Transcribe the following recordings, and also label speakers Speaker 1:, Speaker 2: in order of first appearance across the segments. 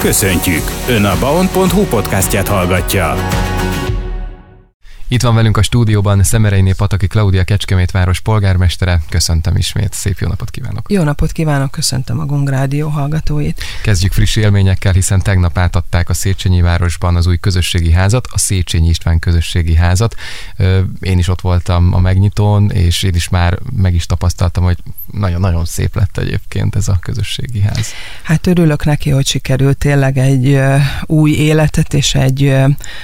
Speaker 1: Köszöntjük! Ön a baon.hu podcastját hallgatja.
Speaker 2: Itt van velünk a stúdióban Szemereiné Pataki Klaudia Kecskemét város polgármestere. Köszöntöm ismét, szép jó napot kívánok!
Speaker 3: Jó napot kívánok, köszöntöm a Gong Rádió hallgatóit.
Speaker 2: Kezdjük friss élményekkel, hiszen tegnap átadták a Széchenyi városban az új közösségi házat, a Széchenyi István közösségi házat. Én is ott voltam a megnyitón, és én is már meg is tapasztaltam, hogy nagyon-nagyon szép lett egyébként ez a közösségi ház.
Speaker 3: Hát örülök neki, hogy sikerült tényleg egy új életet és egy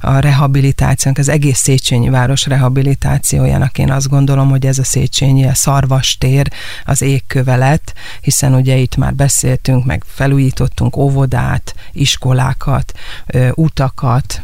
Speaker 3: a rehabilitációnk, az egész Széchenyi város rehabilitációjának én azt gondolom, hogy ez a Széchenyi a szarvastér az égkövelet, hiszen ugye itt már beszéltünk, meg felújítottunk óvodát, iskolákat, utakat,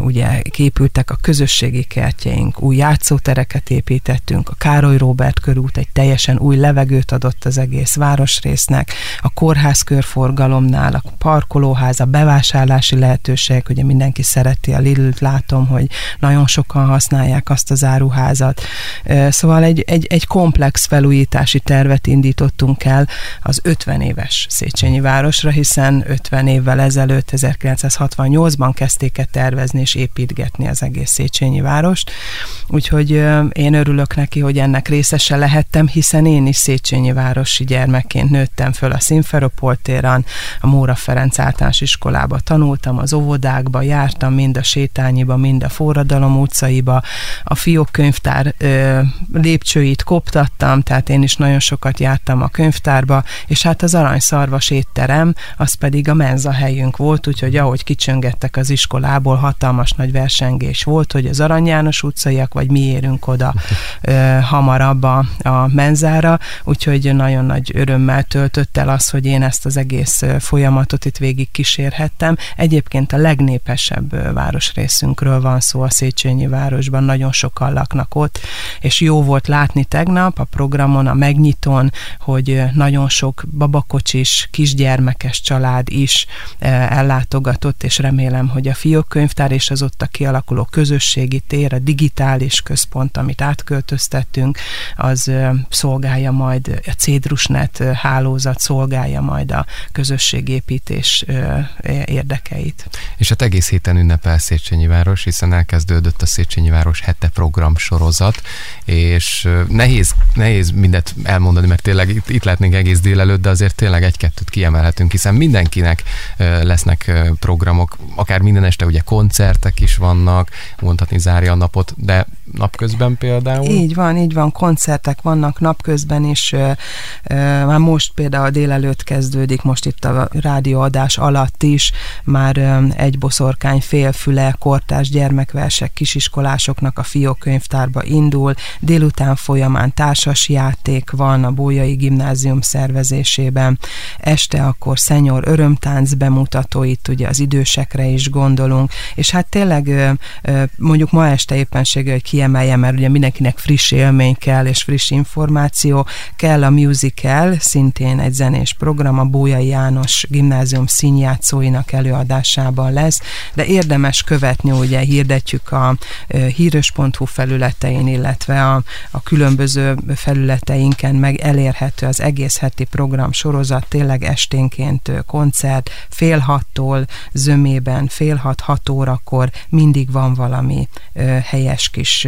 Speaker 3: ugye képültek a közösségi kertjeink, új játszótereket építettünk, a Károly Róbert körút egy teljesen új levegő levegőt adott az egész városrésznek, a kórház körforgalomnál, a parkolóház, a bevásárlási lehetőség, ugye mindenki szereti a lidl látom, hogy nagyon sokan használják azt az áruházat. Szóval egy, egy, egy komplex felújítási tervet indítottunk el az 50 éves Széchenyi városra, hiszen 50 évvel ezelőtt, 1968-ban kezdték el tervezni és építgetni az egész Széchenyi várost. Úgyhogy én örülök neki, hogy ennek részese lehettem, hiszen én is Széchenyi városi gyermekként nőttem föl a Színferopoltéran, a Móra Ferenc általános iskolába tanultam, az óvodákba jártam, mind a sétányiba, mind a Forradalom utcaiba, a fiók könyvtár ö, lépcsőit koptattam, tehát én is nagyon sokat jártam a könyvtárba, és hát az aranyszarvas étterem, az pedig a menza helyünk volt, úgyhogy ahogy kicsöngettek az iskolából, hatalmas nagy versengés volt, hogy az Arany János utcaiak, vagy mi érünk oda ö, hamarabb a, a menzára, úgyhogy nagyon nagy örömmel töltött el az, hogy én ezt az egész folyamatot itt végig kísérhettem. Egyébként a legnépesebb városrészünkről van szó a Széchenyi városban, nagyon sokan laknak ott, és jó volt látni tegnap a programon, a megnyitón, hogy nagyon sok babakocsis, kisgyermekes család is ellátogatott, és remélem, hogy a fiókönyvtár és az ott a kialakuló közösségi tér, a digitális központ, amit átköltöztettünk, az szolgálja majd majd a Cédrusnet hálózat szolgálja majd a közösségépítés érdekeit.
Speaker 2: És hát egész héten ünnepel Széchenyi város, hiszen elkezdődött a Széchenyi város hete program sorozat, és nehéz, nehéz mindet elmondani, mert tényleg itt, itt lehetnénk egész délelőtt, de azért tényleg egy-kettőt kiemelhetünk, hiszen mindenkinek lesznek programok, akár minden este ugye koncertek is vannak, mondhatni zárja a napot, de napközben például?
Speaker 3: Így van, így van, koncertek vannak napközben is, már most például délelőtt kezdődik, most itt a rádióadás alatt is, már egy boszorkány félfüle, kortás gyermekversek kisiskolásoknak a fiókönyvtárba indul, délután folyamán társas játék van a Bójai Gimnázium szervezésében, este akkor szenyor örömtánc bemutató, itt ugye az idősekre is gondolunk, és hát tényleg mondjuk ma este éppenséggel, hogy kiemeljem, mert ugye mindenkinek friss élmény kell, és friss információ, kell a musical, szintén egy zenés program, a Bójai János gimnázium színjátszóinak előadásában lesz, de érdemes követni, ugye hirdetjük a híres.hu felületein, illetve a, a különböző felületeinken meg elérhető az egész heti program sorozat, tényleg esténként koncert, fél hattól zömében, fél hat, hat órakor mindig van valami helyes kis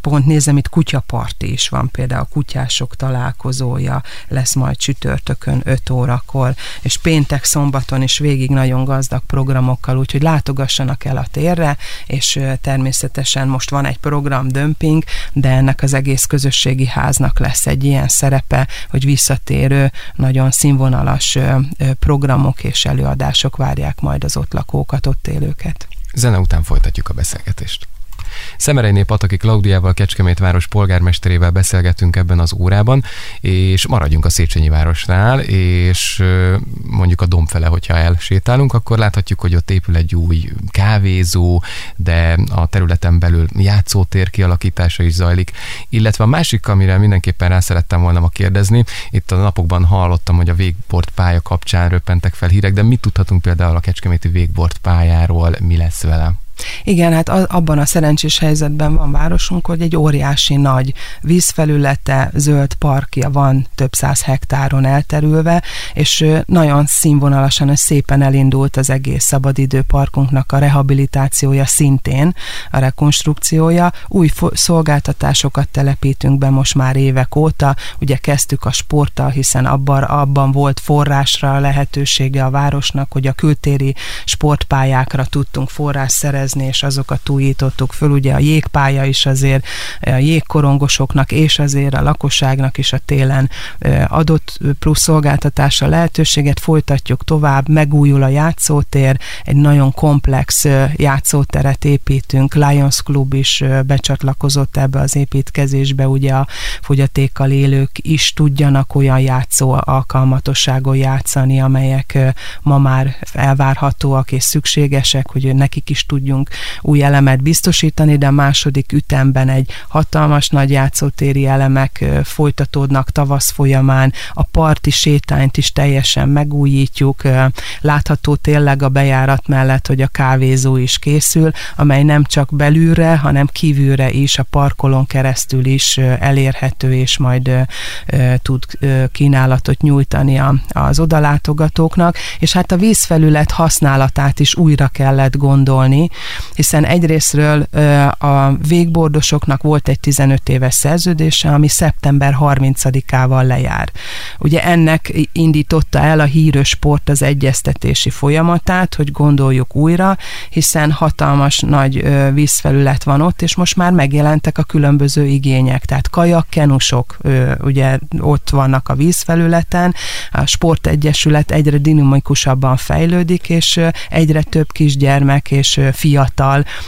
Speaker 3: pont nézem, itt kutyaparti is van, például a kutyások találkozója lesz majd csütörtökön 5 órakor, és péntek, szombaton is végig nagyon gazdag programokkal, úgyhogy látogassanak el a térre, és természetesen most van egy program dömping, de ennek az egész közösségi háznak lesz egy ilyen szerepe, hogy visszatérő, nagyon színvonalas programok és előadások várják majd az ott lakókat, ott élőket.
Speaker 2: Zene után folytatjuk a beszélgetést. Szemereiné Pataki Klaudiával, Kecskemét város polgármesterével beszélgetünk ebben az órában, és maradjunk a Széchenyi városnál, és mondjuk a domb fele, hogyha elsétálunk, akkor láthatjuk, hogy ott épül egy új kávézó, de a területen belül játszótér kialakítása is zajlik, illetve a másik, amire mindenképpen rá szerettem volna ma kérdezni, itt a napokban hallottam, hogy a végbort pálya kapcsán röppentek fel hírek, de mit tudhatunk például a Kecskeméti végbort pályáról, mi lesz vele?
Speaker 3: Igen, hát abban a szerencsés helyzetben van városunk, hogy egy óriási nagy vízfelülete, zöld parkja van több száz hektáron elterülve, és nagyon színvonalas körvonalasan, hogy szépen elindult az egész szabadidőparkunknak a rehabilitációja szintén, a rekonstrukciója. Új szolgáltatásokat telepítünk be most már évek óta, ugye kezdtük a sporttal, hiszen abban, abban volt forrásra lehetősége a városnak, hogy a kültéri sportpályákra tudtunk forrás szerezni, és azokat újítottuk föl. Ugye a jégpálya is azért a jégkorongosoknak és azért a lakosságnak is a télen adott plusz szolgáltatásra lehetőséget, folytatjuk tovább, megújul a játszótér, egy nagyon komplex játszóteret építünk, Lions Club is becsatlakozott ebbe az építkezésbe, ugye a fogyatékkal élők is tudjanak olyan játszó alkalmatosságon játszani, amelyek ma már elvárhatóak és szükségesek, hogy nekik is tudjunk új elemet biztosítani, de a második ütemben egy hatalmas nagy játszótéri elemek folytatódnak tavasz folyamán, a parti sétányt is teljesen megújítjuk, látható tényleg a bejárat mellett, hogy a kávézó is készül, amely nem csak belülre, hanem kívülre is, a parkolon keresztül is elérhető, és majd tud kínálatot nyújtani az odalátogatóknak, és hát a vízfelület használatát is újra kellett gondolni, hiszen egyrésztről a végbordosoknak volt egy 15 éves szerződése, ami szeptember 30-ával lejár. Ugye ennek indította el a hírös sport az egyeztetési folyamatát, hogy gondoljuk újra, hiszen hatalmas nagy vízfelület van ott, és most már megjelentek a különböző igények, tehát kajak, kenusok ugye ott vannak a vízfelületen, a sportegyesület egyre dinamikusabban fejlődik, és egyre több kisgyermek és fiatal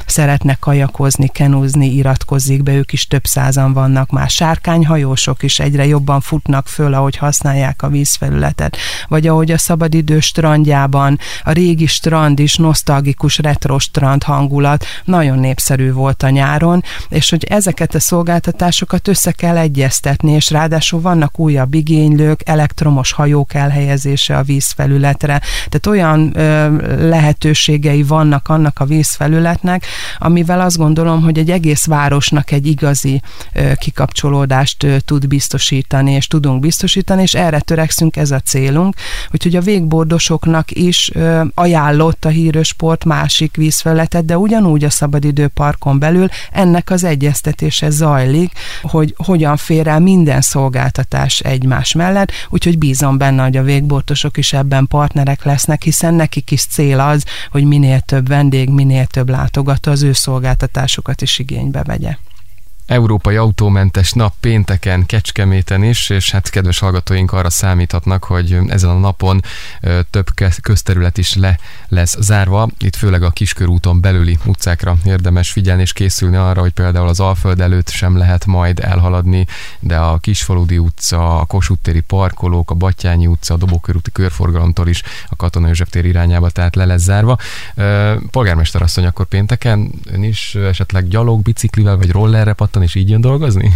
Speaker 3: szeretnek kajakozni, kenúzni, iratkozik be, ők is több százan vannak már. Sárkányhajósok is egyre jobban futnak föl, ahogy használják a vízfelületet. Vagy ahogy a szabadidő strandjában, a régi strand is nosztalgikus retro strand hangulat, nagyon népszerű volt a nyáron, és hogy ezeket a szolgáltatásokat össze kell egyeztetni, és ráadásul vannak újabb igénylők, elektromos hajók elhelyezése a vízfelületre, tehát olyan ö, lehetőségei vannak annak a vízfelületnek, amivel azt gondolom, hogy egy egész városnak egy igazi kikapcsolódást tud biztosítani, és tudunk biztosítani, és erre törekszünk, ez a célunk, úgyhogy a végbordosoknak is ajánlott a hírősport másik vízfelületet, de ugyanúgy a szabadidőparkon belül ennek az egyeztetése zajlik, hogy hogyan fér el minden szolgáltatás egymás mellett, úgyhogy bízom benne, hogy a végbortosok is ebben partnerek lesznek, hiszen nekik is cél az, hogy minél több vendég, minél több látogató az ő szolgáltatásokat is igénybe vegye.
Speaker 2: Európai Autómentes Nap pénteken Kecskeméten is, és hát kedves hallgatóink arra számíthatnak, hogy ezen a napon több közterület is le lesz zárva. Itt főleg a Kiskörúton belüli utcákra érdemes figyelni és készülni arra, hogy például az Alföld előtt sem lehet majd elhaladni, de a Kisfaludi utca, a Kossuth téri parkolók, a Batyányi utca, a Dobókörúti körforgalomtól is a Katona József tér irányába, tehát le lesz zárva. Polgármester asszony, akkor pénteken ön is esetleg gyalog, biciklivel vagy rollerre pattan és így jön dolgozni?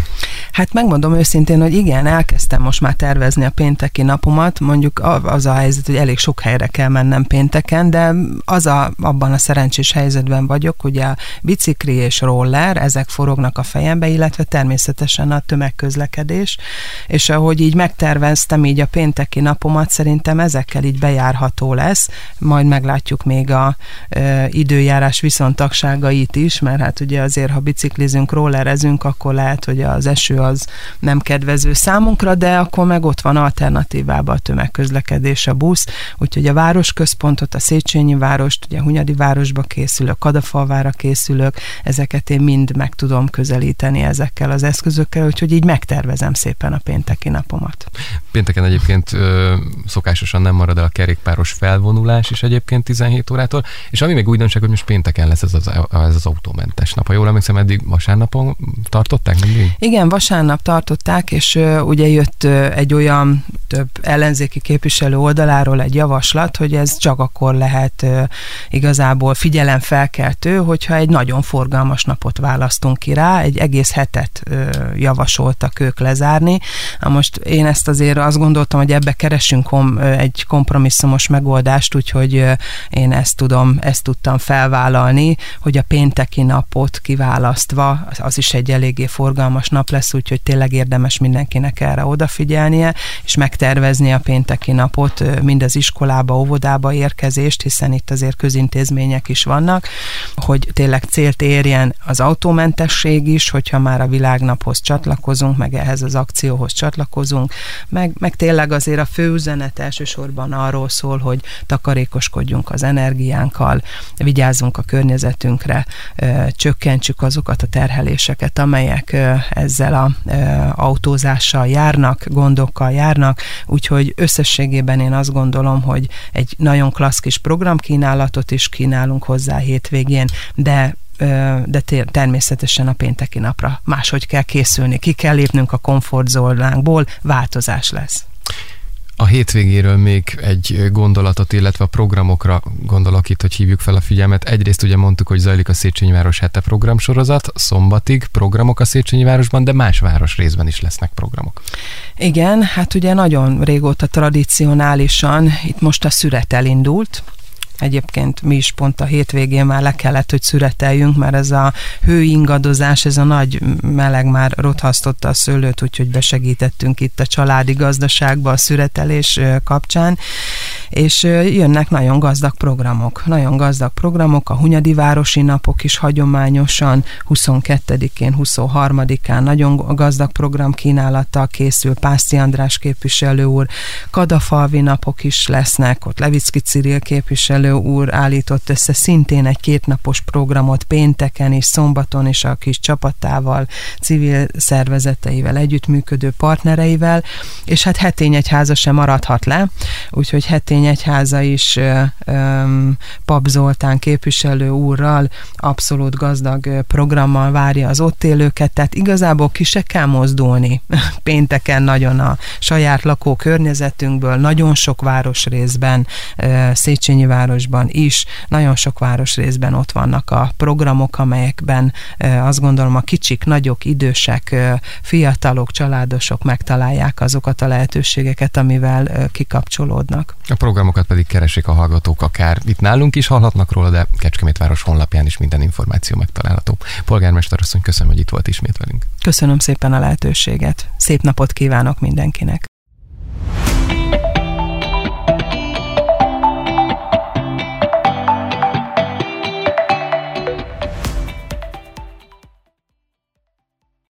Speaker 3: Hát megmondom őszintén, hogy igen, elkezdtem most már tervezni a pénteki napomat, mondjuk az a helyzet, hogy elég sok helyre kell mennem pénteken, de az a, abban a szerencsés helyzetben vagyok, hogy a bicikli és roller, ezek forognak a fejembe, illetve természetesen a tömegközlekedés, és ahogy így megterveztem így a pénteki napomat, szerintem ezekkel így bejárható lesz, majd meglátjuk még a e, időjárás viszontagságait is, mert hát ugye azért, ha biciklizünk, rollerezünk, megyünk, akkor lehet, hogy az eső az nem kedvező számunkra, de akkor meg ott van alternatívában a tömegközlekedés, a busz, úgyhogy a városközpontot, a Széchenyi várost, ugye a Hunyadi városba készülök, Kadafalvára készülök, ezeket én mind meg tudom közelíteni ezekkel az eszközökkel, úgyhogy így megtervezem szépen a pénteki napomat.
Speaker 2: Pénteken egyébként ö, szokásosan nem marad el a kerékpáros felvonulás is egyébként 17 órától, és ami még újdonság, hogy most pénteken lesz ez az, ez az autómentes nap. Ha jól emlékszem, eddig vasárnapon tartották mindig?
Speaker 3: Igen, vasárnap tartották, és ugye jött egy olyan több ellenzéki képviselő oldaláról egy javaslat, hogy ez csak akkor lehet igazából figyelemfelkeltő, hogyha egy nagyon forgalmas napot választunk ki rá, egy egész hetet javasoltak ők lezárni. Na most én ezt azért azt gondoltam, hogy ebbe keresünk egy kompromisszumos megoldást, úgyhogy én ezt tudom, ezt tudtam felvállalni, hogy a pénteki napot kiválasztva, az is egy egy eléggé forgalmas nap lesz, úgyhogy tényleg érdemes mindenkinek erre odafigyelnie, és megtervezni a pénteki napot, mind az iskolába, óvodába érkezést, hiszen itt azért közintézmények is vannak, hogy tényleg célt érjen az autómentesség is, hogyha már a világnaphoz csatlakozunk, meg ehhez az akcióhoz csatlakozunk, meg, meg tényleg azért a fő üzenet elsősorban arról szól, hogy takarékoskodjunk az energiánkkal, vigyázzunk a környezetünkre, csökkentsük azokat a terheléseket, amelyek ezzel a autózással járnak, gondokkal járnak, úgyhogy összességében én azt gondolom, hogy egy nagyon klassz kis programkínálatot is kínálunk hozzá hétvégén, de de természetesen a pénteki napra máshogy kell készülni, ki kell lépnünk a komfortzónánkból, változás lesz.
Speaker 2: A hétvégéről még egy gondolatot, illetve a programokra gondolok itt, hogy hívjuk fel a figyelmet. Egyrészt ugye mondtuk, hogy zajlik a Széchenyi Város hete programsorozat, szombatig programok a Széchenyi Városban, de más város részben is lesznek programok.
Speaker 3: Igen, hát ugye nagyon régóta tradicionálisan itt most a szüret elindult, Egyébként mi is pont a hétvégén már le kellett, hogy szüreteljünk, mert ez a hőingadozás, ez a nagy meleg már rothasztotta a szőlőt, úgyhogy besegítettünk itt a családi gazdaságba a szüretelés kapcsán, és jönnek nagyon gazdag programok. Nagyon gazdag programok, a Hunyadi Városi Napok is hagyományosan 22-én, 23-án nagyon gazdag program kínálattal készül, Pászi András képviselő úr, Kadafalvi napok is lesznek, ott Levicki Ciril képviselő úr állított össze szintén egy kétnapos programot pénteken és szombaton és a kis csapatával, civil szervezeteivel, együttműködő partnereivel, és hát Hetény egyháza sem maradhat le, úgyhogy Hetény egyháza is Pap Zoltán képviselő úrral abszolút gazdag programmal várja az ott élőket, tehát igazából ki se kell mozdulni pénteken nagyon a saját lakókörnyezetünkből, nagyon sok városrészben, Széchenyi város városban is, nagyon sok városrészben ott vannak a programok, amelyekben azt gondolom a kicsik, nagyok, idősek, fiatalok, családosok megtalálják azokat a lehetőségeket, amivel kikapcsolódnak.
Speaker 2: A programokat pedig keresik a hallgatók akár itt nálunk is hallhatnak róla, de Kecskemét város honlapján is minden információ megtalálható. Polgármester asszony, köszönöm, hogy itt volt ismét velünk.
Speaker 3: Köszönöm szépen a lehetőséget. Szép napot kívánok mindenkinek.